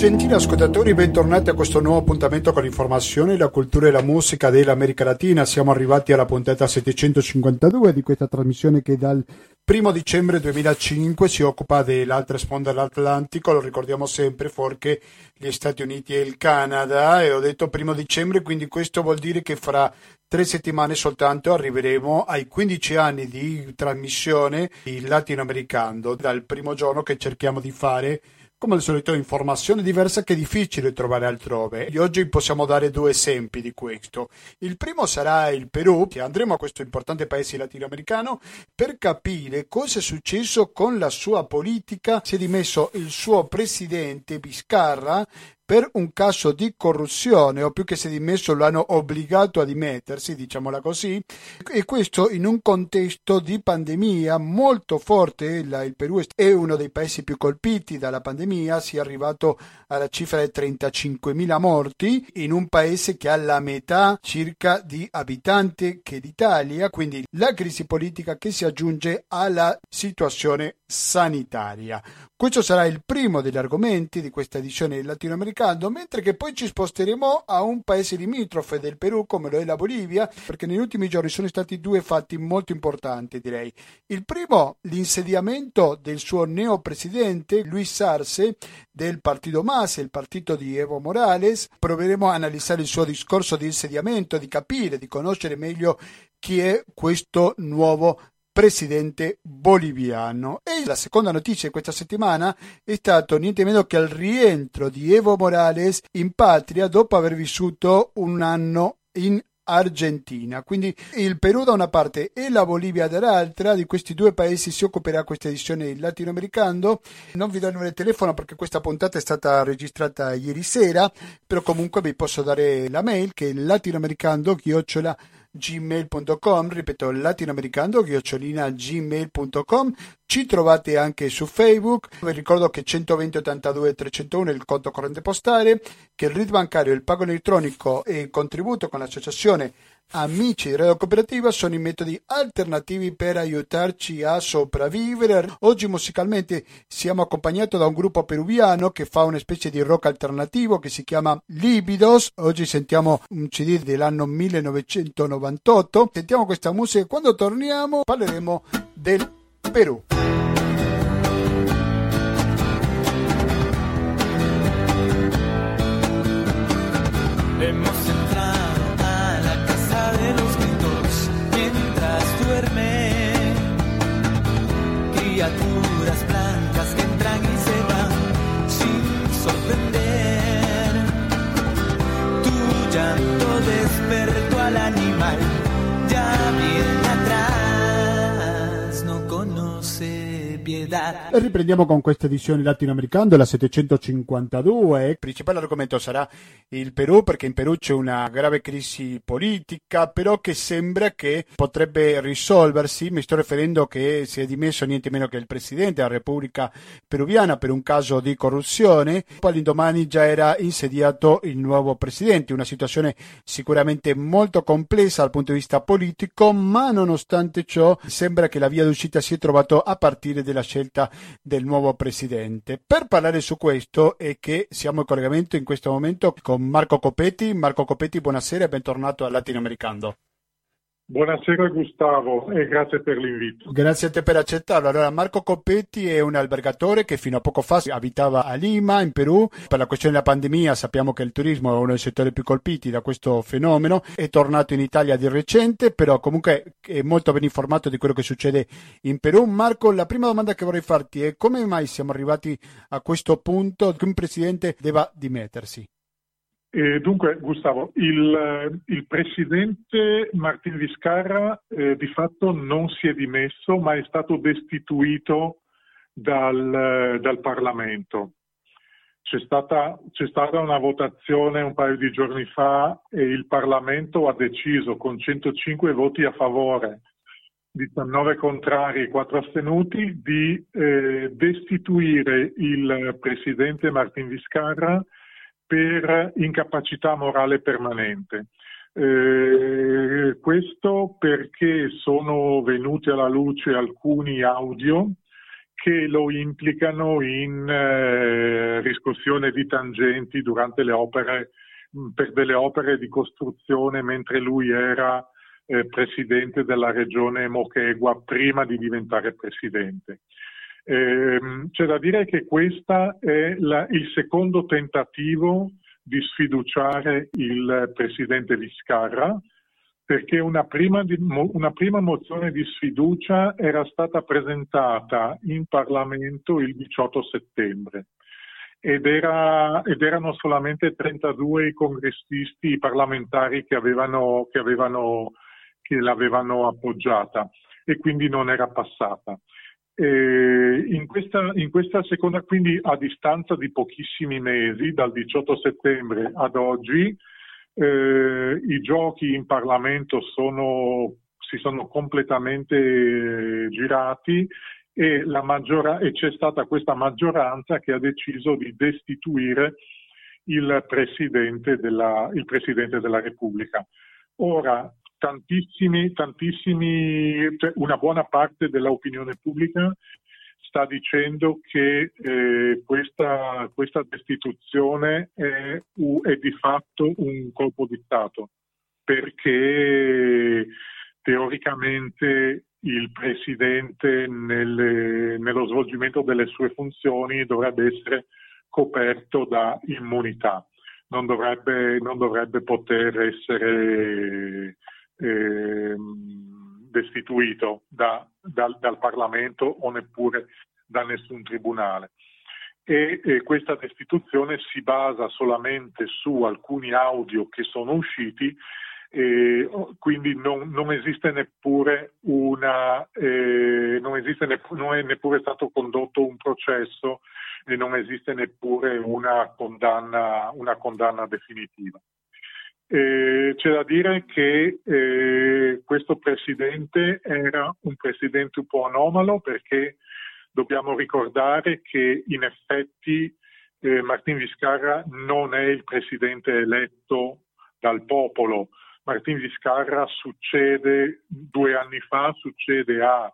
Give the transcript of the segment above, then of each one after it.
Gentili ascoltatori, bentornati a questo nuovo appuntamento con l'informazione, la cultura e la musica dell'America Latina. Siamo arrivati alla puntata 752 di questa trasmissione che dal primo dicembre 2005 si occupa dell'altra sponda dell'Atlantico, lo ricordiamo sempre, fuorché gli Stati Uniti e il Canada. E ho detto primo dicembre, quindi questo vuol dire che fra tre settimane soltanto arriveremo ai 15 anni di trasmissione in latinoamericano, dal primo giorno che cerchiamo di fare come al solito informazione diversa che è difficile trovare altrove e oggi possiamo dare due esempi di questo. Il primo sarà il Perù, che andremo a questo importante paese latinoamericano per capire cosa è successo con la sua politica. Si è dimesso il suo presidente Biscarra per un caso di corruzione o più che si è dimesso lo hanno obbligato a dimettersi, diciamola così, e questo in un contesto di pandemia molto forte. Il, Perù è uno dei paesi più colpiti dalla pandemia, si è arrivato alla cifra di 35.000 morti in un paese che ha la metà circa di abitanti che l'Italia, quindi la crisi politica che si aggiunge alla situazione sanitaria. Questo sarà il primo degli argomenti di questa edizione latinoamericana, mentre che poi ci sposteremo a un paese limitrofe del Perù come lo è la Bolivia, perché negli ultimi giorni sono stati due fatti molto importanti, direi. Il primo, l'insediamento del suo neopresidente Luis Arce del Partito MAS, il partito di Evo Morales. Proveremo a analizzare il suo discorso di insediamento, di capire, di conoscere meglio chi è questo nuovo presidente boliviano. E la seconda notizia di questa settimana è stato niente meno che il rientro di Evo Morales in patria dopo aver vissuto un anno in Argentina. Quindi il Perù da una parte e la Bolivia dall'altra, di questi due paesi si occuperà questa edizione latinoamericano. Non vi do il numero di telefono perché questa puntata è stata registrata ieri sera, però comunque vi posso dare la mail che è latinoamericano-chiocciola gmail.com, ripeto latinoamericano chiocciolina gmail.com ci trovate anche su Facebook. Vi ricordo che 120 82 301 è il conto corrente postale che il RID bancario, il pago elettronico e il contributo con l'associazione Amici di Radio Cooperativa sono i metodi alternativi per aiutarci a sopravvivere. Oggi musicalmente siamo accompagnati da un gruppo peruviano che fa una specie di rock alternativo che si chiama Libidos. Oggi sentiamo un CD dell'anno 1998. Sentiamo questa musica e quando torniamo parleremo del Perù. criaturas E riprendiamo con questa edizione latinoamericana, la 752. Il principale argomento sarà il Perù, perché in Perù c'è una grave crisi politica, però che sembra che potrebbe risolversi. Mi sto riferendo che si è dimesso niente meno che il presidente della Repubblica Peruviana per un caso di corruzione. Poi all'indomani già era insediato il nuovo presidente, una situazione sicuramente molto complessa dal punto di vista politico, ma nonostante ciò sembra che la via d'uscita si è trovato a partire dalla scelta del nuovo presidente. Per parlare su questo e che siamo in collegamento in questo momento con Marco Copetti. Marco Copetti, buonasera e bentornato al Latinoamericano. Buonasera Gustavo e grazie per l'invito. Grazie a te per accettarlo. Allora, Marco Coppetti è un albergatore che fino a poco fa abitava a Lima, in Perù. Per la questione della pandemia sappiamo che il turismo è uno dei settori più colpiti da questo fenomeno. È tornato in Italia di recente, però comunque è molto ben informato di quello che succede in Perù. Marco, la prima domanda che vorrei farti è come mai siamo arrivati a questo punto che un presidente debba dimettersi? Eh, dunque, Gustavo, il, il, presidente Martin Viscarra eh, di fatto non si è dimesso, ma è stato destituito dal, dal Parlamento. C'è stata, c'è stata, una votazione un paio di giorni fa e il Parlamento ha deciso con 105 voti a favore, 19 contrari e 4 astenuti, di eh, destituire il presidente Martin Viscarra per incapacità morale permanente. Eh, questo perché sono venuti alla luce alcuni audio che lo implicano in eh, riscossione di tangenti durante le opere, per delle opere di costruzione mentre lui era eh, presidente della regione Mochegua prima di diventare presidente. Eh, c'è da dire che questo è la, il secondo tentativo di sfiduciare il presidente Viscarra, perché una prima, una prima, mozione di sfiducia era stata presentata in Parlamento il 18 settembre ed, era, ed erano solamente 32 i congressisti, i parlamentari che, avevano, che, avevano, che l'avevano appoggiata e quindi non era passata. In questa, in questa, seconda, quindi a distanza di pochissimi mesi, dal 18 settembre ad oggi, eh, I giochi in Parlamento sono, si sono completamente girati e, e c'è stata questa maggioranza che ha deciso di destituire il Presidente della, il Presidente della Repubblica. Ora, tantissimi, tantissimi, cioè una buona parte dell'opinione pubblica sta dicendo che eh, questa, questa, destituzione è, è, di fatto un colpo di Stato, perché teoricamente il Presidente nelle, nello svolgimento delle sue funzioni dovrebbe essere coperto da immunità, non dovrebbe, non dovrebbe poter essere eh, destituito da, dal, dal, Parlamento o neppure da nessun tribunale. E, e, questa destituzione si basa solamente su alcuni audio che sono usciti e quindi non, non esiste neppure una eh, non, esiste neppure, non è neppure stato condotto un processo e non esiste neppure una condanna, una condanna definitiva. Eh, c'è da dire che eh, questo presidente era un presidente un po' anomalo perché dobbiamo ricordare che in effetti eh, Martin Viscarra non è il presidente eletto dal popolo. Martin Viscarra succede due anni fa, succede a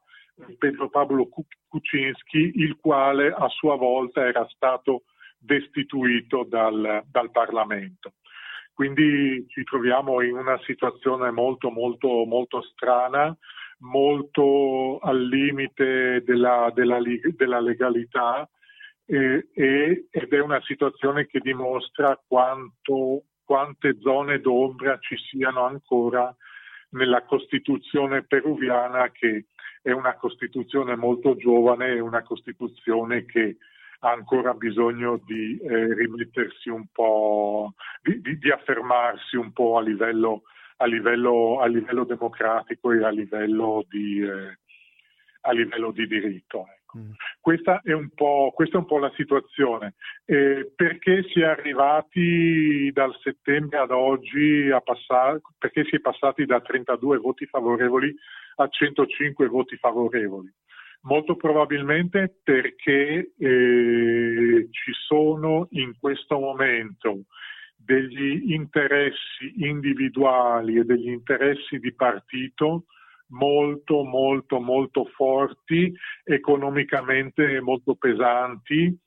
Pedro Pablo Kuczynski, il quale a sua volta era stato destituito dal, dal Parlamento. Quindi ci troviamo in una situazione molto, molto, molto strana, molto al limite della, della, della legalità eh, e, ed è una situazione che dimostra quanto, quante zone d'ombra ci siano ancora nella Costituzione peruviana che è una Costituzione molto giovane, è una Costituzione che ha ancora bisogno di eh, rimettersi un po', di, di, di, affermarsi un po' a livello, a livello, a livello democratico e a livello di, eh, a livello di diritto. Ecco. Mm. Questa, è questa, è un po', la situazione. Eh, perché si è arrivati dal settembre ad oggi a passare, perché si è passati da 32 voti favorevoli a 105 voti favorevoli? Molto probabilmente perché eh, ci sono in questo momento degli interessi individuali e degli interessi di partito molto molto molto forti, economicamente molto pesanti.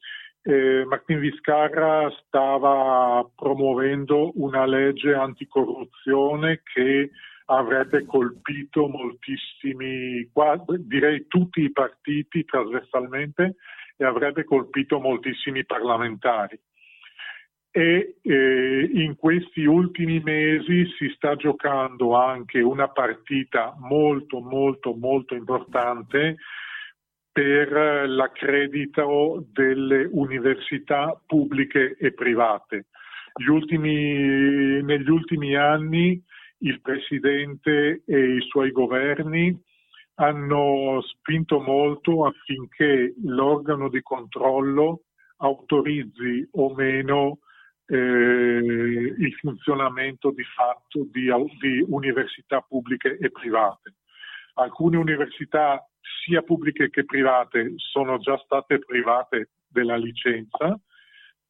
Eh, Martin Viscarra stava promuovendo una legge anticorruzione che avrebbe colpito moltissimi, direi tutti i partiti trasversalmente e avrebbe colpito moltissimi parlamentari. E eh, in questi ultimi mesi si sta giocando anche una partita molto molto molto importante per l'accredito delle università pubbliche e private. Ultimi, negli ultimi anni il Presidente e i suoi governi hanno spinto molto affinché l'organo di controllo autorizzi o meno eh, il funzionamento di fatto di, di università pubbliche e private. Alcune università, sia pubbliche che private, sono già state private della licenza,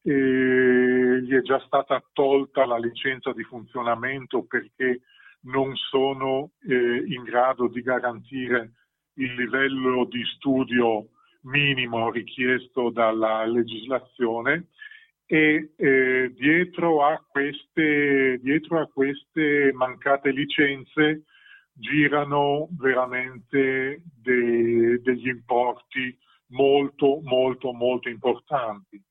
e gli è già stata tolta la licenza di funzionamento perché non sono eh, in grado di garantire il livello di studio minimo richiesto dalla legislazione e eh, dietro, a queste, dietro, a queste, mancate licenze girano veramente de, degli importi molto, molto, molto importanti.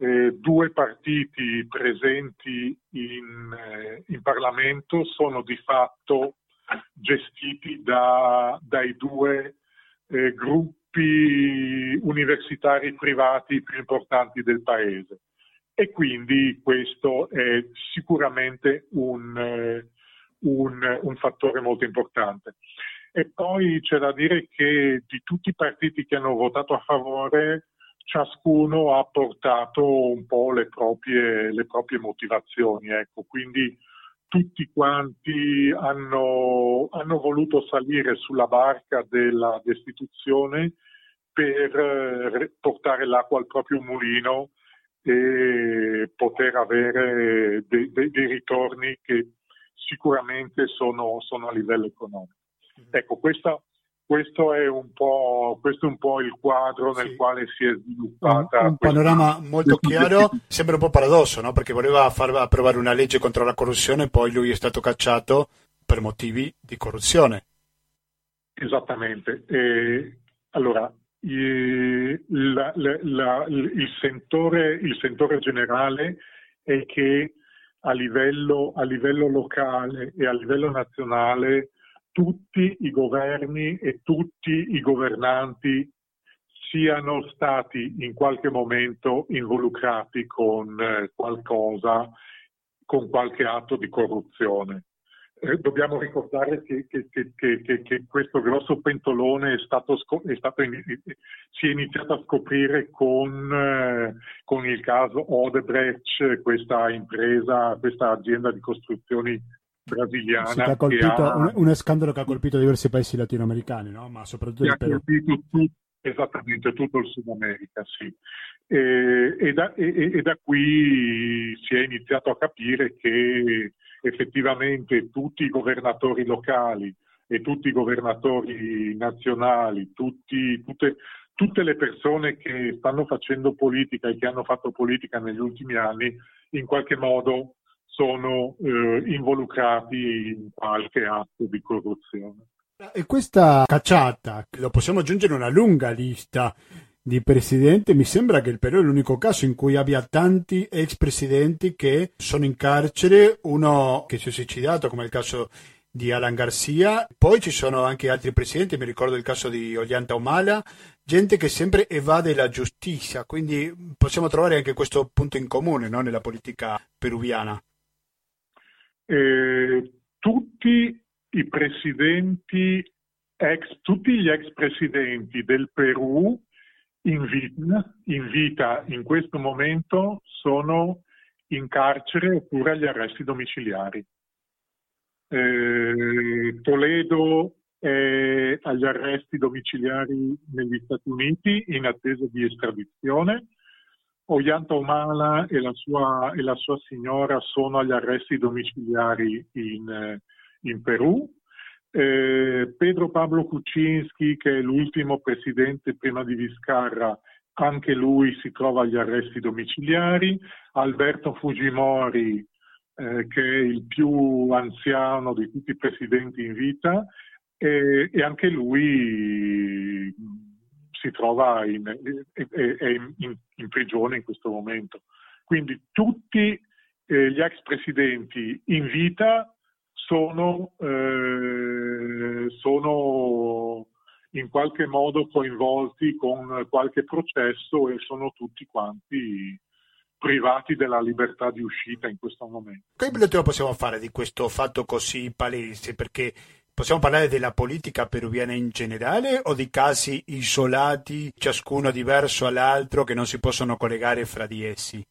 Eh, due partiti presenti in, eh, in, Parlamento sono di fatto gestiti da, dai due eh, gruppi universitari privati più importanti del paese e quindi questo è sicuramente un, eh, un, un fattore molto importante. E poi c'è da dire che di tutti i partiti che hanno votato a favore, ciascuno ha portato un po' le proprie, le proprie motivazioni. Ecco. Quindi tutti quanti hanno, hanno, voluto salire sulla barca della destituzione per eh, portare l'acqua al proprio mulino e poter avere dei, dei, dei ritorni che sicuramente sono, sono, a livello economico. Mm-hmm. Ecco, questa, questo, è questo, è un po', il quadro nel sì. quale si è sviluppata. Un, un panorama molto chiaro, sembra un po' paradosso, no? perché voleva far approvare una legge contro la corruzione, poi lui è stato cacciato per motivi di corruzione. Esattamente. E, allora, la, la, la, il, sentore, il, sentore, generale è che a livello, a livello locale e a livello nazionale tutti i governi e tutti i governanti siano stati in qualche momento involucrati con eh, qualcosa, con qualche atto di corruzione. Eh, dobbiamo ricordare che, che, che, che, questo grosso pentolone è stato, è stato si è iniziato a scoprire con, eh, con, il caso Odebrecht, questa impresa, questa azienda di costruzioni brasiliana. Sì, ha un, uno scandalo che ha colpito diversi paesi latinoamericani, no? ma soprattutto il Perù. Tutto, esattamente tutto il Sud America, sì. E, e, da, e, e da qui si è iniziato a capire che effettivamente tutti i governatori locali e tutti i governatori nazionali, tutti, tutte, tutte le persone che stanno facendo politica e che hanno fatto politica negli ultimi anni, in qualche modo sono eh, involucrati in qualche atto di corruzione. E questa cacciata, lo possiamo aggiungere una lunga lista di presidente, mi sembra che il Perù è l'unico caso in cui abbia tanti ex presidenti che sono in carcere, uno che si è suicidato come il caso di Alan Garcia, poi ci sono anche altri presidenti, mi ricordo il caso di Ollanta Humala, gente che sempre evade la giustizia, quindi possiamo trovare anche questo punto in comune no? nella politica peruviana. Eh, tutti i presidenti, ex, tutti gli ex presidenti del Perù in vita, in vita in questo momento sono in carcere oppure agli arresti domiciliari. Eh, Toledo è agli arresti domiciliari negli Stati Uniti in attesa di estradizione. Ollanta Humala e la, sua, e la sua signora sono agli arresti domiciliari in, in Perù. Eh, Pedro Pablo Kuczynski, che è l'ultimo presidente prima di Viscarra, anche lui si trova agli arresti domiciliari. Alberto Fujimori, eh, che è il più anziano di tutti i presidenti in vita, e, e anche lui si trova in, è, è in, in, prigione in questo momento. Quindi tutti eh, gli ex presidenti in vita sono, eh, sono in qualche modo coinvolti con qualche processo e sono tutti quanti privati della libertà di uscita in questo momento. Che biblioteca possiamo fare di questo fatto così palese? Perché possiamo parlare della politica peruviana in generale o di casi isolati, ciascuno diverso all'altro, che non si possono collegare fra di essi?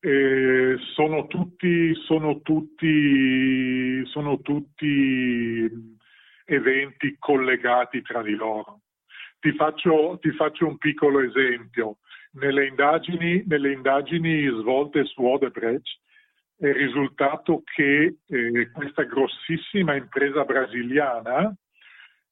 Eh, sono, tutti, sono, tutti, sono tutti eventi collegati tra di loro. Ti faccio, ti faccio un piccolo esempio. Nelle indagini, nelle indagini svolte su Odebrecht è risultato che eh, questa grossissima impresa brasiliana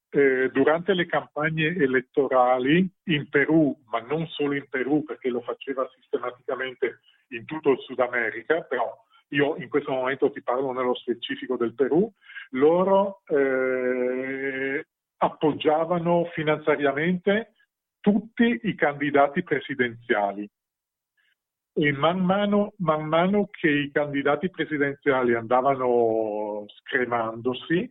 eh, durante le campagne elettorali in Perù, ma non solo in Perù perché lo faceva sistematicamente in tutto il Sud America, però io in questo momento ti parlo nello specifico del Perù, loro eh, appoggiavano finanziariamente tutti i candidati presidenziali e man mano, man mano che i candidati presidenziali andavano scremandosi,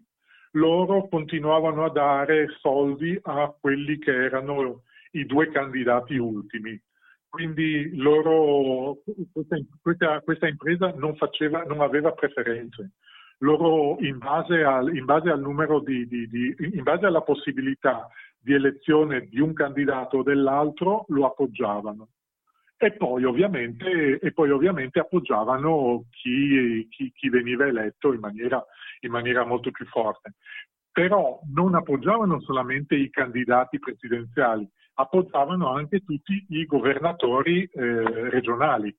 loro continuavano a dare soldi a quelli che erano i due candidati ultimi. Quindi loro, questa, questa impresa non, faceva, non, aveva preferenze. Loro in base al, in base al di, di, di, in base alla possibilità di elezione di un candidato o dell'altro lo appoggiavano. E poi ovviamente, e poi ovviamente appoggiavano chi, chi, chi veniva eletto in maniera, in maniera molto più forte. Però non appoggiavano solamente i candidati presidenziali, appoggiavano anche tutti i governatori eh, regionali.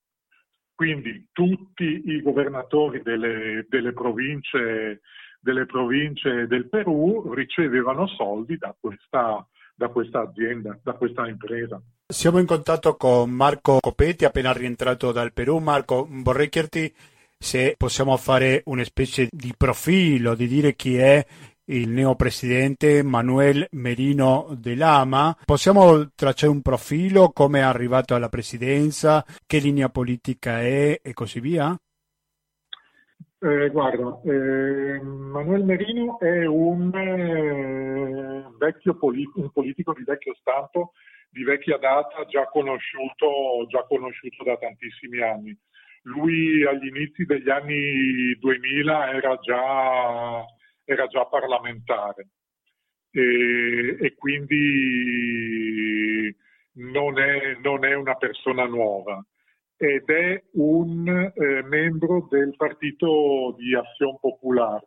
Quindi tutti i governatori delle, delle, province, delle, province, del Perù ricevevano soldi da questa, da questa azienda, da questa impresa. Siamo in contatto con Marco Copetti, appena rientrato dal Perù. Marco, vorrei chiederti se possiamo fare una specie di profilo, di dire chi è il neopresidente Manuel Merino de Lama. Possiamo tracciare un profilo, come è arrivato alla presidenza, che linea politica è e così via? Eh, guarda, eh, Manuel Merino è un, eh, polit- un politico di vecchio stampo, di vecchia data, già conosciuto, già conosciuto da tantissimi anni. Lui agli inizi degli anni 2000 era già era già parlamentare e, e quindi non è, non è, una persona nuova ed è un eh, membro del partito di Azione Popolare.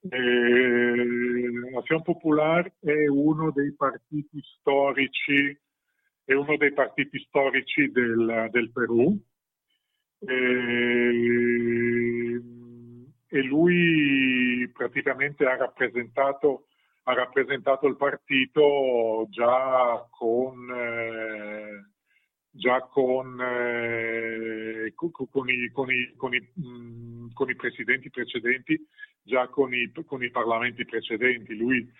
Eh, Popolare è uno dei partiti storici, dei partiti storici del, del Perù. Eh, e lui praticamente ha rappresentato, ha rappresentato il partito già con, eh, già con, eh, con, i, con, i, con, i, mm, con, i, presidenti precedenti, già con i, con i parlamenti precedenti. Lui,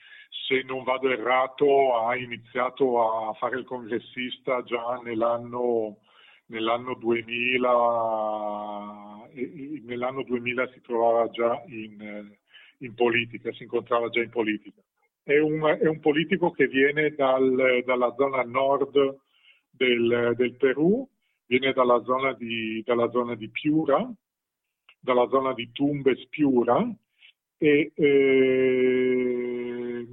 se non vado errato, ha iniziato a fare il congressista già nell'anno nell'anno 2000, nell'anno 2000 si trovava già in, in, politica, si incontrava già in politica. È un, è un politico che viene dal, dalla zona nord del, del, Perù, viene dalla zona, di, dalla zona di Piura, dalla zona di Tumbes Piura, e, eh,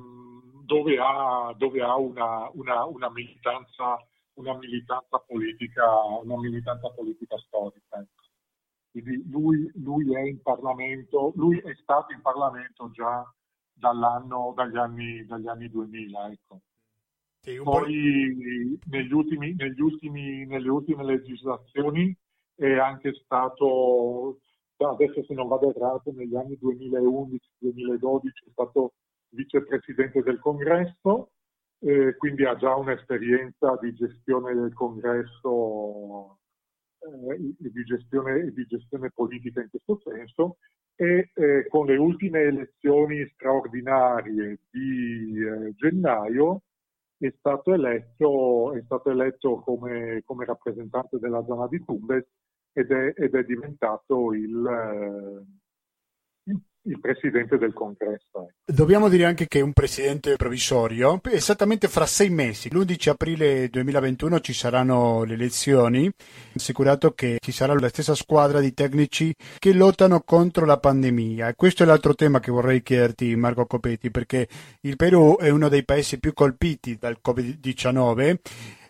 dove ha, dove ha una, una, una militanza una militanza politica, una militanza politica storica. Ecco. Quindi lui, lui, è in Parlamento, lui è stato in Parlamento già dagli, anni, dagli anni 2000. Ecco. Poi negli ultimi, negli ultimi, nelle ultime legislazioni è anche stato, adesso se non vado errato, negli anni 2011-2012 è stato vicepresidente del congresso eh, quindi ha già un'esperienza di gestione del congresso eh, di, gestione, di gestione politica in questo senso e eh, con le ultime elezioni straordinarie di eh, gennaio è stato eletto, è stato eletto come, come, rappresentante della zona di Tumbes ed è, ed è diventato il, eh, il presidente del congresso. Dobbiamo dire anche che è un presidente provvisorio, esattamente fra sei mesi, l'11 aprile 2021 ci saranno le elezioni, assicurato che ci sarà la stessa squadra di tecnici che lottano contro la pandemia. Questo è l'altro tema che vorrei chiederti, Marco Copetti, perché il Perù è uno dei paesi più colpiti dal Covid-19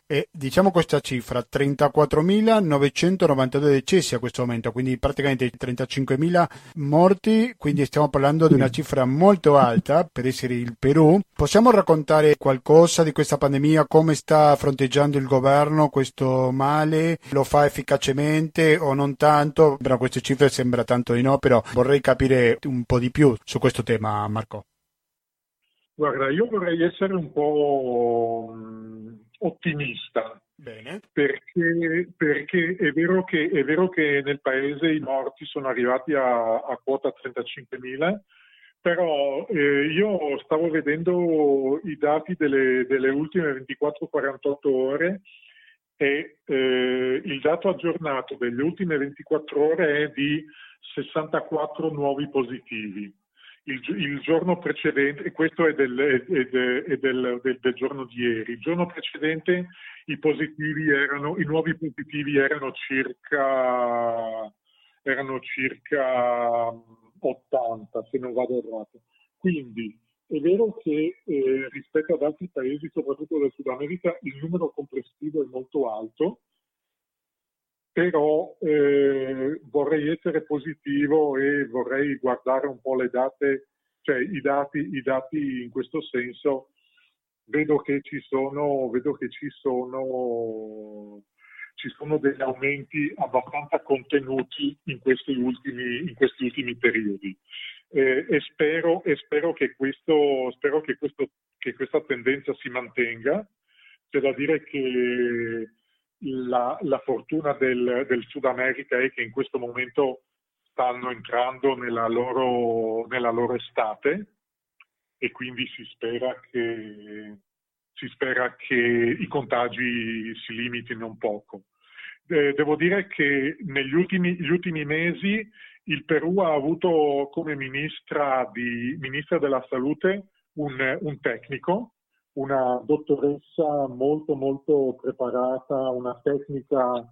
e diciamo questa cifra 34.992 decessi a questo momento quindi praticamente 35.000 morti quindi stiamo parlando di una cifra molto alta per essere il Perù. Possiamo raccontare qualcosa di questa pandemia? Come sta fronteggiando il governo questo male? Lo fa efficacemente o non tanto? Però queste cifre sembra tanto di no però vorrei capire un po' di più su questo tema Marco. Guarda, io vorrei essere un po' ottimista. Perché, perché è, vero che, è, vero che, nel paese i morti sono arrivati a, a quota 35.000, però eh, io stavo vedendo i dati delle, delle ultime 24-48 ore e eh, il dato aggiornato delle ultime 24 ore è di 64 nuovi positivi il, il, giorno precedente, e questo è, del, è, è del, del, del, giorno di ieri, il giorno precedente i, positivi erano, i nuovi positivi erano circa, erano circa 80, se non vado errato. Quindi è vero che eh, rispetto ad altri paesi, soprattutto del Sud America, il numero complessivo è molto alto, però eh, vorrei essere positivo e vorrei guardare un po' le date, cioè i dati, i dati in questo senso. Vedo che ci sono, vedo che ci sono, ci sono degli aumenti abbastanza contenuti in questi ultimi, in questi ultimi periodi. Eh, e, spero, e spero, che, questo, spero che, questo, che questa tendenza si mantenga. C'è da dire che la, la fortuna del, del, Sud America è che in questo momento stanno entrando nella loro, nella loro estate e quindi si spera, che, si spera che i contagi si limitino un poco. devo dire che negli ultimi, ultimi, mesi il Perù ha avuto come ministra, di, ministra della salute un, un tecnico una dottoressa molto molto preparata, una tecnica,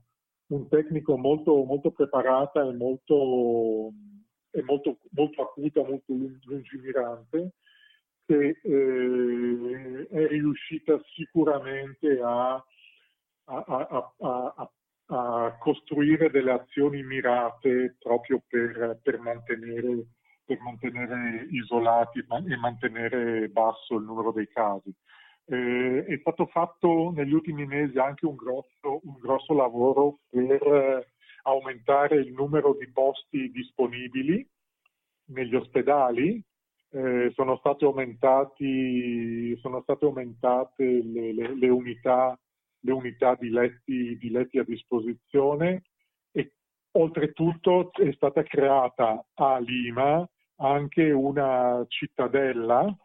un tecnico molto molto preparata e molto, e molto, molto acuta, molto lungimirante, che eh, è riuscita sicuramente a, a, a, a, costruire delle azioni mirate proprio per, per mantenere per mantenere isolati e mantenere basso il numero dei casi. Eh, è stato fatto negli ultimi mesi anche un grosso, un grosso lavoro per eh, aumentare il numero di posti disponibili negli ospedali. Eh, sono, state sono, state aumentate le, le, le, unità, le unità di, letti, di letti a disposizione e oltretutto è stata creata a Lima anche una cittadella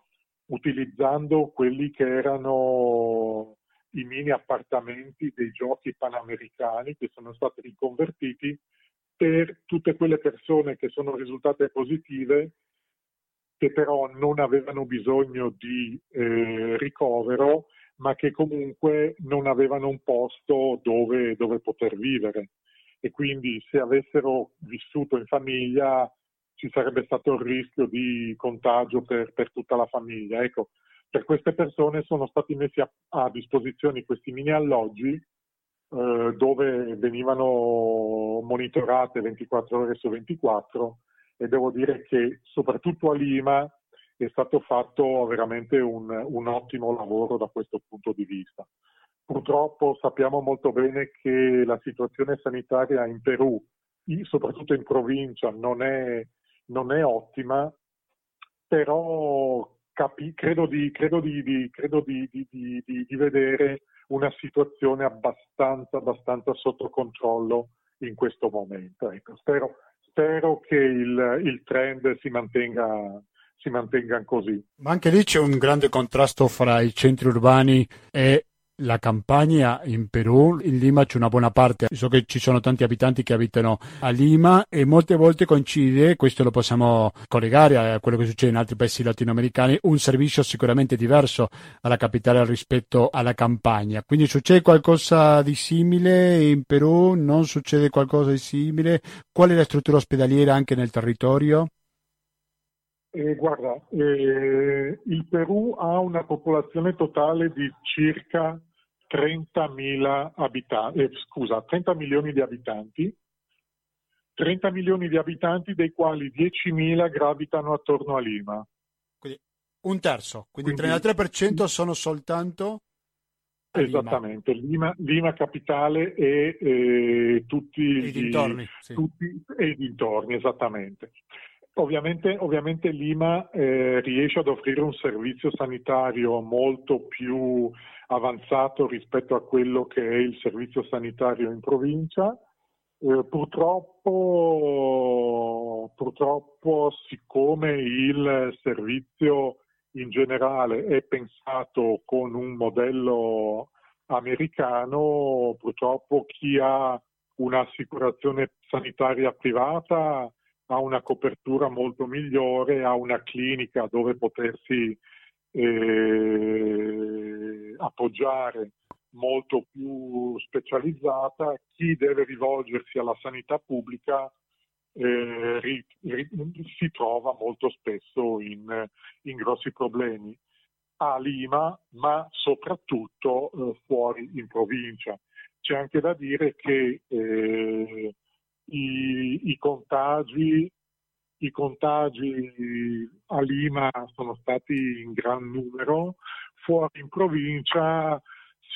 utilizzando quelli che erano i mini appartamenti dei giochi panamericani che sono stati riconvertiti per tutte quelle persone che sono risultate positive che però non avevano bisogno di eh, ricovero ma che comunque non avevano un posto dove, dove poter vivere. E quindi se avessero vissuto in famiglia ci sarebbe stato il rischio di contagio per, per tutta la famiglia. Ecco, per queste persone sono stati messi a, a disposizione questi mini alloggi eh, dove venivano monitorate 24 ore su 24 e devo dire che soprattutto a Lima è stato fatto veramente un, un ottimo lavoro da questo punto di vista. Purtroppo sappiamo molto bene che la situazione sanitaria in Perù, soprattutto in provincia, non è non è ottima, però capi- credo, di, credo, di, di, credo di, vedere una situazione abbastanza, abbastanza sotto controllo in questo momento. Ecco, spero, spero, che il, il trend si mantenga, si mantenga così. Ma anche lì c'è un grande contrasto fra i centri urbani e la campagna in Perù, in Lima c'è una buona parte, so che ci sono tanti abitanti che abitano a Lima e molte volte coincide, questo lo possiamo collegare a quello che succede in altri paesi latinoamericani, un servizio sicuramente diverso alla capitale rispetto alla campagna. Quindi succede qualcosa di simile in Perù? Non succede qualcosa di simile? Qual è la struttura ospedaliera anche nel territorio? Eh, guarda, eh, il Perù ha una popolazione totale di circa 30.000 abitanti, eh, scusa, 30 milioni di abitanti, 30 milioni di abitanti dei quali 10.000 gravitano attorno a Lima. Quindi un terzo, quindi, quindi il 33% sono soltanto Esattamente, Lima. Lima, capitale e eh, tutti i dintorni, sì. tutti, e i dintorni, esattamente. Ovviamente, ovviamente Lima eh, riesce ad offrire un servizio sanitario molto più avanzato rispetto a quello che è il servizio sanitario in provincia. Eh, purtroppo, purtroppo, siccome il servizio in generale è pensato con un modello americano, purtroppo chi ha un'assicurazione sanitaria privata ha una copertura molto migliore, ha una clinica dove potersi eh, appoggiare molto più specializzata, chi deve rivolgersi alla sanità pubblica eh, ri, ri, si trova molto spesso in, in, grossi problemi a Lima, ma soprattutto eh, fuori in provincia. C'è anche da dire che eh, i, i, contagi, i contagi a Lima sono stati in gran numero, fuori in provincia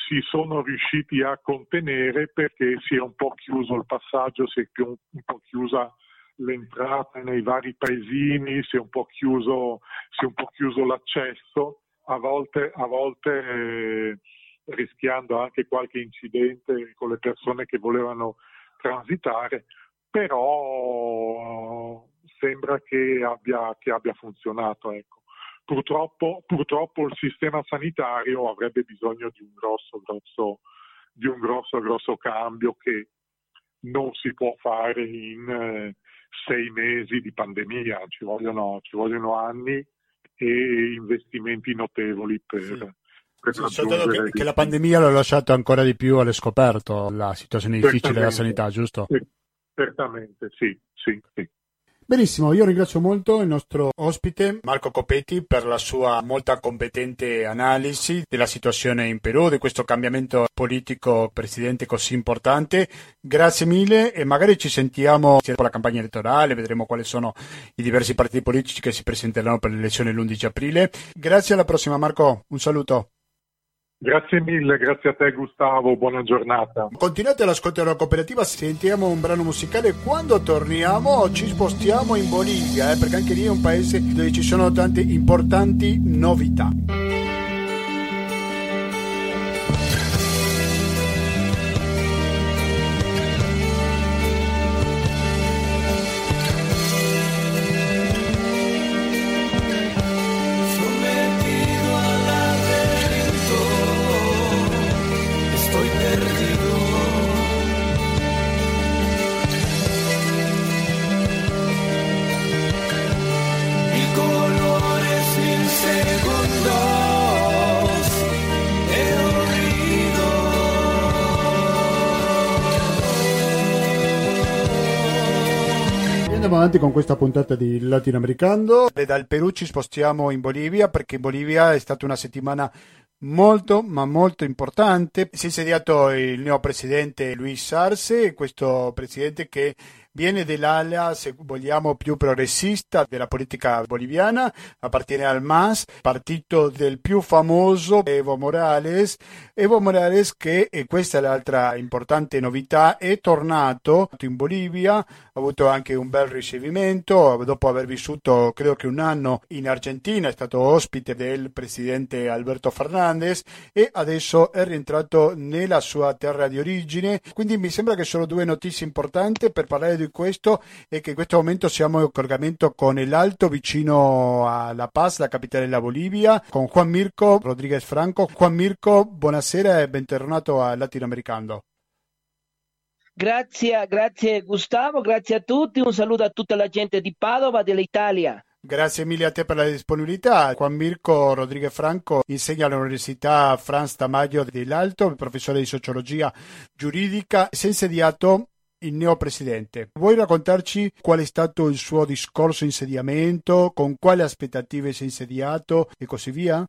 si sono riusciti a contenere perché si è un po' chiuso il passaggio, si è un, un po' chiusa l'entrata nei vari paesini, si è un po' chiuso, un po chiuso l'accesso, a volte, a volte eh, rischiando anche qualche incidente con le persone che volevano transitare, però sembra che abbia, che abbia funzionato. Ecco. Purtroppo, purtroppo, il sistema sanitario avrebbe bisogno di un grosso, grosso, di un grosso, grosso cambio che non si può fare in eh, sei mesi di pandemia, ci vogliono, ci vogliono anni e investimenti notevoli per, sì. sì, che, che, la pandemia l'ha lasciato ancora di più alle scoperto la situazione difficile della sanità, giusto? Sì, certamente, sì, sì, sì. Benissimo, io ringrazio molto il nostro ospite Marco Copetti per la sua molta competente analisi della situazione in Perù, di questo cambiamento politico presidente così importante. Grazie mille e magari ci sentiamo dopo la campagna elettorale, vedremo quali sono i diversi partiti politici che si presenteranno per le elezioni l'11 aprile. Grazie alla prossima Marco, un saluto. Grazie mille, grazie a te Gustavo, buona giornata. Continuate all'ascolto della cooperativa, sentiamo un brano musicale. Quando torniamo ci spostiamo in Bolivia, eh, perché anche lì è un paese dove ci sono tante importanti novità. Avanti con questa puntata di Latinoamericano dal Perù ci spostiamo in Bolivia perché in Bolivia è stata una settimana molto ma molto importante. Si è insediato il nuovo presidente Luis Arce, questo presidente che viene dall'ala, se vogliamo, più progressista della politica boliviana, appartiene al MAS, partito del più famoso Evo Morales. Evo Morales che, e questa è l'altra importante novità, è tornato in Bolivia, ha avuto anche un bel ricevimento, dopo aver vissuto credo che un anno in Argentina, è stato ospite del presidente Alberto Fernandez e adesso è rientrato nella sua terra di origine. Quindi mi sembra che sono due notizie importanti per parlare di di questo è che in questo momento siamo in collegamento con el Alto vicino a La Paz, la capitale della Bolivia, con Juan Mirko Rodriguez Franco. Juan Mirko, buonasera e bentornato a Latinoamericano. Grazie, grazie Gustavo, grazie a tutti, un saluto a tutta la gente di Padova, dell'Italia. Grazie mille a te per la disponibilità. Juan Mirko Rodriguez Franco insegna all'Università Franz Tamayo dell'Alto, professore di sociologia giuridica, si è insediato il neopresidente. Vuoi raccontarci qual è stato il suo discorso insediamento, con quali aspettative si è insediato e così via?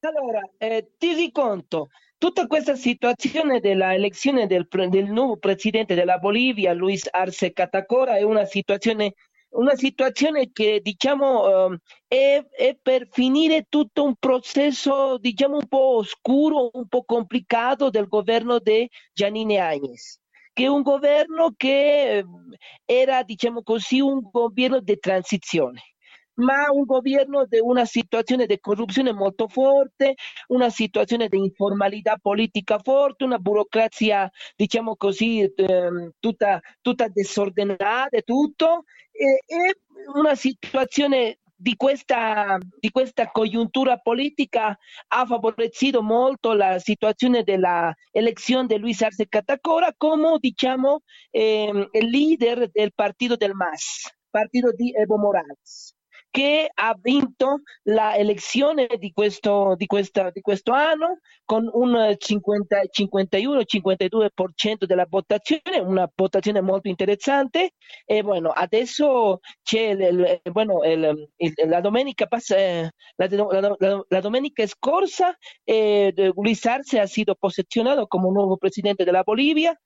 Allora, eh, ti riconto, tutta questa situazione della elezione del, del, nuovo presidente della Bolivia, Luis Arce Catacora, è una situazione, una situazione che diciamo è, è, per finire tutto un processo diciamo un po' oscuro, un po' complicato del governo di Giannine Áñez. che un governo che eh, era, diciamo così, un governo di transizione ma un governo di una situazione di corruzione molto forte, una situazione di informalità politica forte, una burocrazia, diciamo così, ehm, tutta, tutta e una situazione di questa, di questa congiuntura politica ha favorecido molto la situazione della elezione di Luis Arce Catacora come diciamo eh, leader del partito del MAS, partito di Evo Morales che ha vinto la elezione di questo, di questa, di questo anno con un 50, 51-52% della votazione, una votazione molto interessante. E bueno, adesso c'è il, bueno, il, la, domenica passa, la, la, la, domenica scorsa eh, Luis Arce ha stato posizionato come nuovo presidente della Bolivia.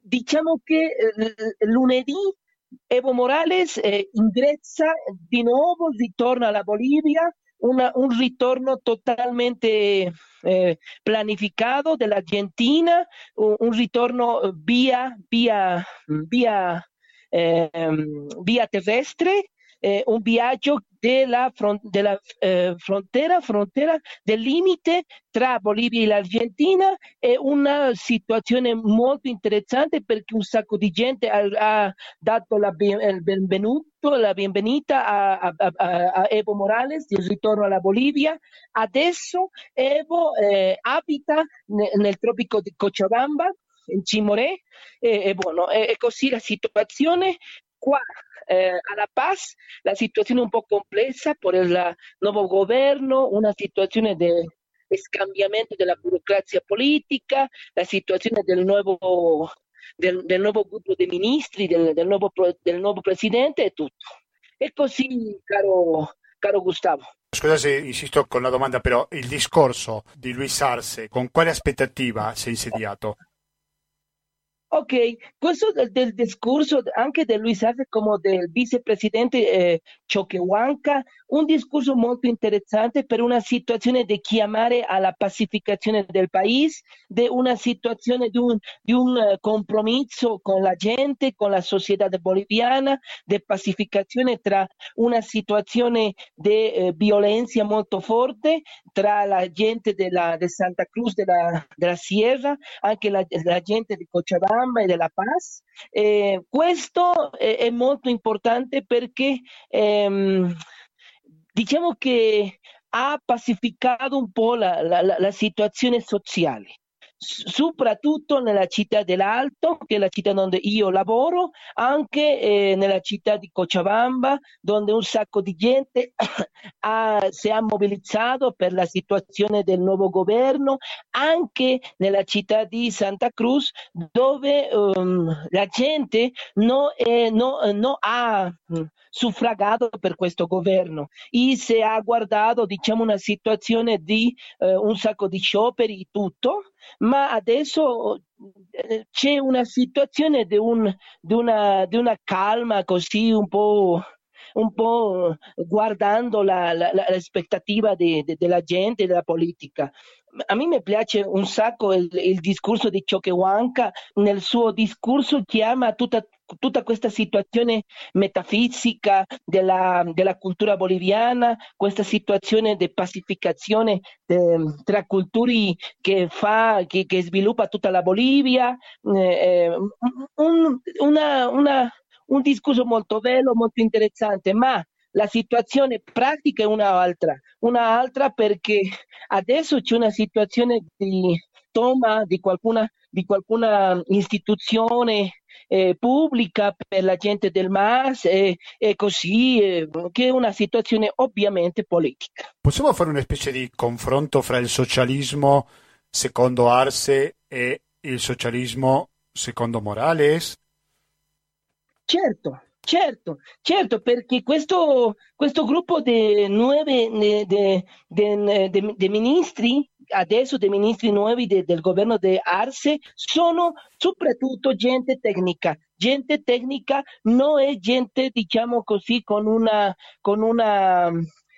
Diciamo che eh, lunedì Evo Morales eh, ingressa di nuovo, ritorna alla Bolivia, una, un ritorno totalmente eh, planificato dell'Argentina, un, un ritorno via, via, via, eh, via terrestre eh, un viaggio della, front- della eh, frontera, frontera, del limite tra Bolivia e l'Argentina. È una situazione molto interessante perché un sacco di gente ha, ha dato la ben- benvenuto, la benvenuta a, a, a, a, Evo Morales di ritorno alla Bolivia. Adesso Evo eh, abita ne- nel tropico di Cochabamba, in Cimoré, e, e, bueno, è, è così la situazione qua eh, a La Paz la situazione è un po' complessa per il nuovo governo, una situazione di scambiamento della burocrazia politica, la situazione del nuovo, del, del nuovo gruppo di del, del, del nuovo presidente e tutto. E così, caro, caro Gustavo. Scusa se insisto con la domanda, però il discorso di Luis Arce, con quale aspettativa si è insediato? Ok, questo del, del discorso anche di Luis Arce come del vicepresidente eh, Choquehuanca, un discorso molto interessante per una situazione di chiamare alla pacificazione del paese, di una situazione di un, di un uh, compromesso con la gente, con la società boliviana, di pacificazione tra una situazione di eh, violenza molto forte tra la gente della, de Santa Cruz della, della Sierra, anche la, la gente di Cochabamba e della Paz. Eh, questo è, è, molto importante perché ehm, diciamo che ha pacificato un po' la, la, la situazione sociale soprattutto nella città dell'Alto, che è la città dove io lavoro, anche eh, nella città di Cochabamba, dove un sacco di gente ha, si è mobilizzato per la situazione del nuovo governo, anche nella città di Santa Cruz, dove um, la gente non no, no ha mm, suffragato per questo governo. E si è guardato diciamo, una situazione di eh, un sacco di scioperi e tutto, ma adesso eh, c'è una situazione di, un, di, una, di una calma così un po' un po' guardando la, la, l'aspettativa de, de, della gente, della politica. A me piace un sacco il, il discorso di Choquehuanca, nel suo discorso chiama tutta, tutta questa situazione metafisica della, della, cultura boliviana, questa situazione di pacificazione de, tra culture che, fa, che, che, sviluppa tutta la Bolivia, eh, eh un, una, una un discorso molto bello, molto interessante, ma la situazione pratica è un'altra, un'altra perché adesso c'è una situazione di toma di qualcuna, di qualcuna istituzione eh, pubblica per la gente del MAS e, e così, eh, che è una situazione ovviamente politica. Possiamo fare una specie di confronto fra il socialismo secondo Arce e il socialismo secondo Morales? Certo, certo, certo, perché questo, questo gruppo di nuove de, ministri, adesso dei ministri nuovi de, del governo di Arce, sono soprattutto gente tecnica. Gente tecnica non è gente, diciamo così, con una, con una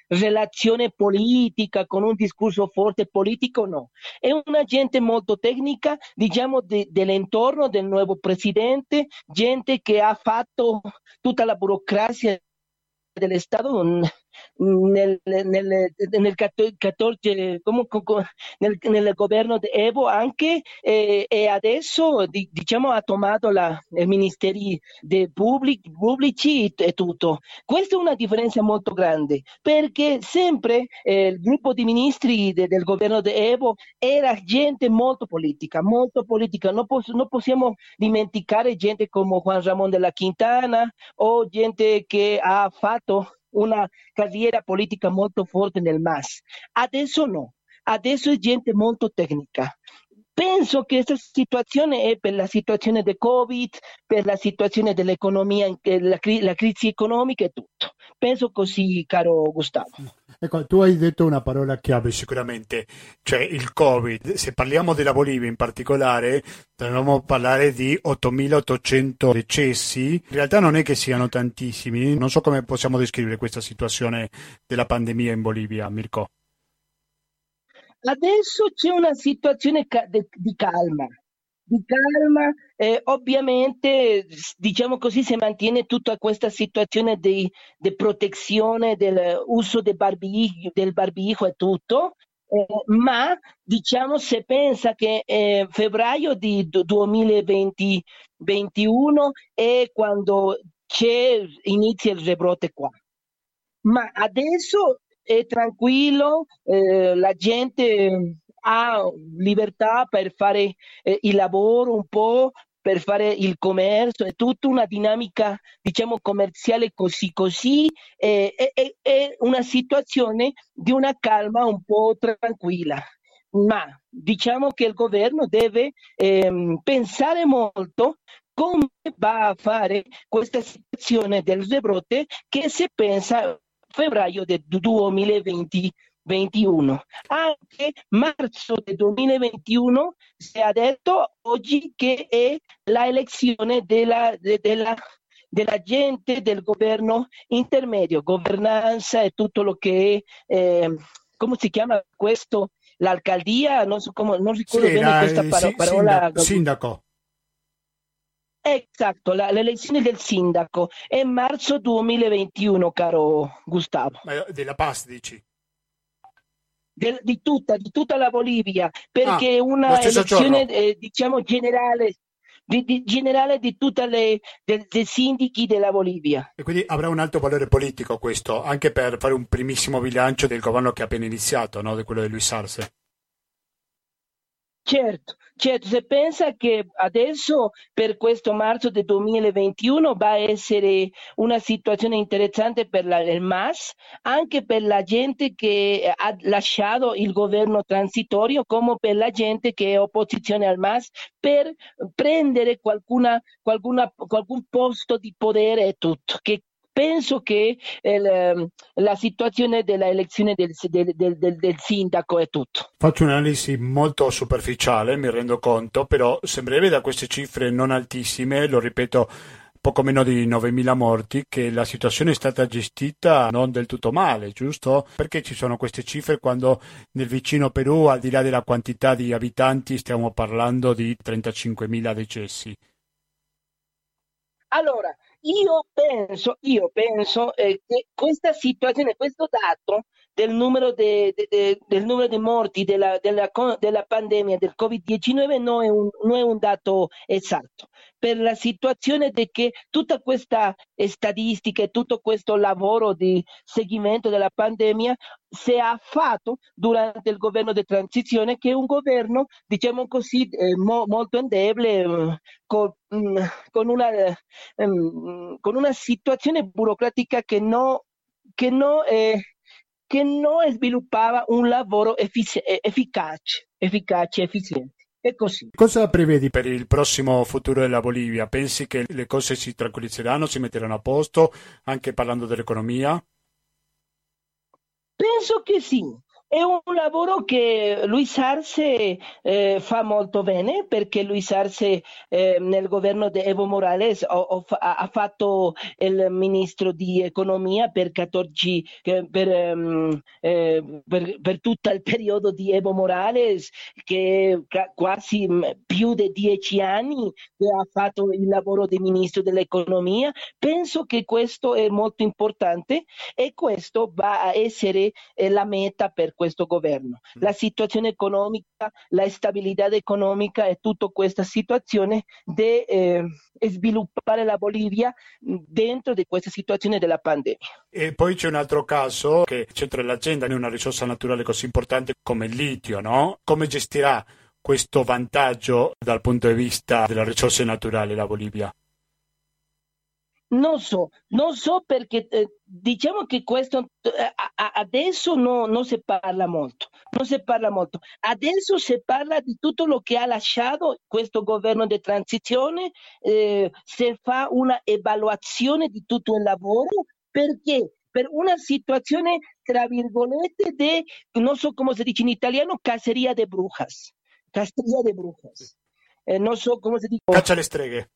relazione politica, con un discorso forte politico, no. È una gente molto tecnica, diciamo, de, dell'entorno del nuovo presidente, gente che ha fatto tutta la burocrazia dell'Estato nel, nel, nel, 14, comunque, nel, nel governo di Evo anche eh, e adesso di, diciamo ha tomato la, i ministeri pubblici, pubblici e tutto. Questa è una differenza molto grande perché sempre eh, il gruppo di ministri de, del governo di Evo era gente molto politica, molto politica. Non, poss- non possiamo dimenticare gente come Juan Ramón de la Quintana o gente che ha fatto una carriera politica molto forte nel MAS. Adesso no, adesso è gente molto tecnica. Penso che questa situazione è per la situazione del Covid, per la situazione dell'economia, la, la crisi economica e tutto. Penso così, caro Gustavo. Ecco, tu hai detto una parola chiave sicuramente, cioè il Covid. Se parliamo della Bolivia in particolare, dovremmo parlare di 8.800 decessi. In realtà non è che siano tantissimi. Non so come possiamo descrivere questa situazione della pandemia in Bolivia, Mirko. Adesso c'è una situazione di calma, di calma, eh, ovviamente diciamo così si mantiene tutta questa situazione di, di protezione dell'uso del barbiglio, del barbiglio e tutto, eh, ma diciamo se pensa che eh, febbraio di 2021 è quando inizia il rebrote qua. Ma adesso è tranquillo, eh, la gente ha libertà per fare eh, il lavoro un po', per fare il commercio, è tutta una dinamica, diciamo, commerciale così così, eh, è, è, una situazione di una calma un po' tranquilla. Ma diciamo che il governo deve ehm, pensare molto come va a fare questa situazione del rebrote che si pensa febbraio del 2021. Anche marzo del 2021 si è detto oggi che è la elezione della, della, della gente del governo intermedio, governanza e tutto lo che è, eh, come si chiama questo? L'alcaldia, non, so come, non ricordo sì, bene la, questa parola. Sindaco. sindaco. Esatto, la, l'elezione del sindaco è marzo 2021, caro Gustavo. Ma della Paz dici? Del, di, tutta, di tutta la Bolivia, perché è ah, una elezione eh, diciamo generale di, di, generale di tutti i sindaci della Bolivia. E quindi avrà un alto valore politico questo, anche per fare un primissimo bilancio del governo che ha appena iniziato, no? di quello di Luis Arce. Certo, certo, se pensa che adesso per questo marzo del 2021 va a essere una situazione interessante per la, il MAS, anche per la gente che ha lasciato il governo transitorio, come per la gente che è opposizione al MAS, per prendere qualcuna, qualcuna, qualcun posto di potere e tutto, che penso che eh, la situazione della elezione del, del, del, del, sindaco è tutto. Faccio un'analisi molto superficiale, mi rendo conto, però sembrerebbe da queste cifre non altissime, lo ripeto, poco meno di 9.000 morti, che la situazione è stata gestita non del tutto male, giusto? Perché ci sono queste cifre quando nel vicino Perù, al di là della quantità di abitanti, stiamo parlando di 35.000 decessi? Allora, io penso, io penso eh, che questa situazione, questo dato del numero di de, de, del numero di morti della, della, della pandemia del Covid-19 non è, un, un dato esatto, per la situazione di che tutta questa statistica e tutto questo lavoro di seguimento della pandemia si è fatto durante il governo di transizione, che è un governo, diciamo così, eh, endeble, eh, con, mm, con, una, eh, con, una, situazione burocratica che non, che non eh, che non sviluppava un lavoro effic- efficace, efficace, efficiente. E così. Cosa prevedi per il prossimo futuro della Bolivia? Pensi che le cose si tranquillizzeranno, si metteranno a posto, anche parlando dell'economia? Penso che sì, È un lavoro che Luis Arce eh, fa molto bene perché Luis Arce eh, nel governo di Evo Morales ha, ha, fatto il ministro di economia per, 14, per, ehm, eh, per, per, tutto il periodo di Evo Morales che quasi mm, più di dieci anni ha fatto il lavoro di ministro dell'economia. Penso che questo è molto importante e questo va a essere eh, la meta per questo governo. Mm. La situazione economica, la stabilità economica e tutta questa situazione di eh, sviluppare la Bolivia dentro di questa situazione della pandemia. E poi c'è un altro caso che è centro dell'agenda è una risorsa naturale così importante come il litio, no? Come gestirà questo vantaggio dal punto di vista delle risorse naturali la Bolivia? Non so, non so perché eh, diciamo che questo adesso no, non si parla molto, non si parla molto. Adesso si parla di tutto lo che ha lasciato questo governo di transizione, eh, si fa una evaluazione di tutto il lavoro perché per una situazione, tra virgolette, di, non so come si dice in italiano, cacería de brujas. Cacería de brujas. Eh, non so come si dice. Caccia le streghe.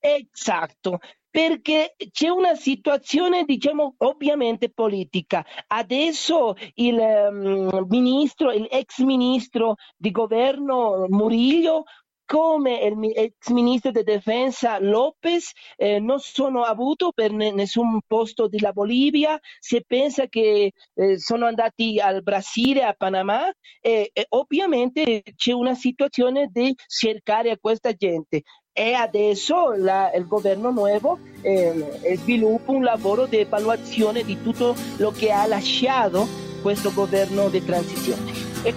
Esatto, perché c'è una situazione, diciamo, ovviamente politica. Adesso il um, ministro, il ex ministro di governo Murillo come il ex ministro di difesa Lopez eh, non sono avuto per ne, nessun posto della Bolivia, si pensa che eh, sono andati al Brasile, a Panama e, e ovviamente c'è una situazione di cercare a questa gente e adesso la, il governo nuovo eh, sviluppa un lavoro di evaluazione di tutto lo che ha lasciato questo governo di transizione. È.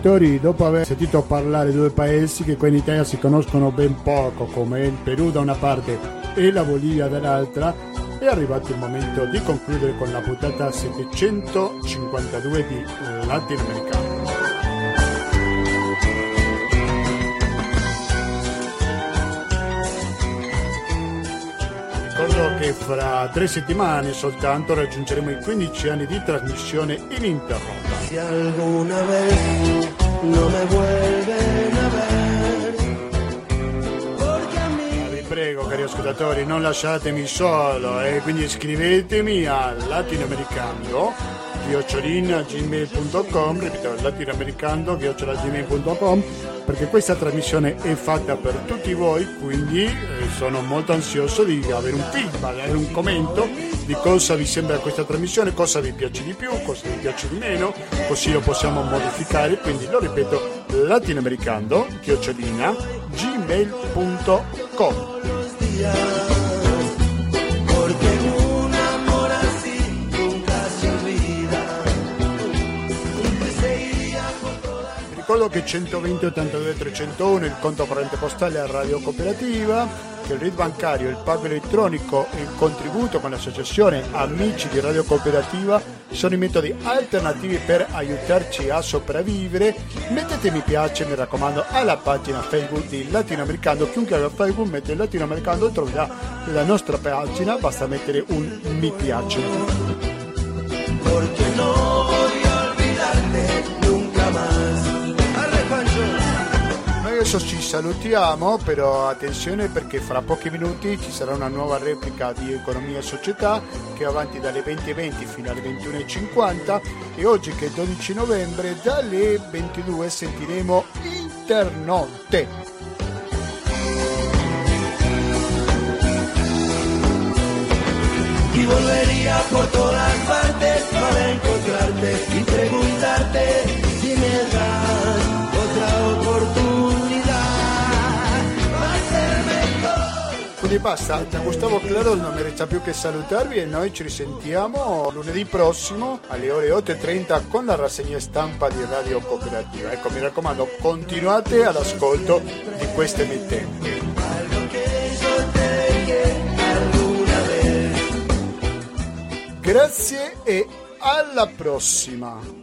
ascoltatori, dopo aver sentito parlare due paesi che qui in Italia si conoscono ben poco, come il Perù da una parte e la Bolivia dall'altra, è arrivato il momento di concludere con la puntata 752 di Latinoamericano. Ricordo che fra tre settimane soltanto raggiungeremo i 15 anni di trasmissione ininterrotta. Si alguna vez no me vuelven a ver. Vi prego, cari ascoltatori, non lasciatemi solo e eh, quindi iscrivetemi a latinoamericano gmail.com ripeto latinoamericano gmail.com perché questa trasmissione è fatta per tutti voi quindi eh, sono molto ansioso di avere un feedback avere un commento di cosa vi sembra questa trasmissione cosa vi piace di più cosa vi piace di meno così lo possiamo modificare. Quindi lo ripeto latinoamericano chiocciolina gmail.com Che 120 82 301 il conto corrente postale a Radio Cooperativa, che il RID bancario, il pago elettronico e il contributo con l'associazione Amici di Radio Cooperativa sono i metodi alternativi per aiutarci a sopravvivere. Mettete mi piace, mi raccomando, alla pagina Facebook di Latinoamericano. Chiunque abbia Facebook mette Latinoamericano troverà la nostra pagina, basta mettere un mi piace. Adesso ci salutiamo, però attenzione perché fra pochi minuti ci sarà una nuova replica di Economia e Società che è avanti dalle 20.20 fino alle 21.50 e oggi che è 12 novembre dalle 22 sentiremo Internotte. Y volvería por todas partes para encontrarte y preguntarte Quindi basta, da Gustavo Claro non mi resta più che salutarvi e noi ci risentiamo lunedì prossimo alle ore 8.30 con la rassegna stampa di Radio Cooperativa. Ecco, mi raccomando, continuate all'ascolto di queste emittenti. Grazie e alla prossima!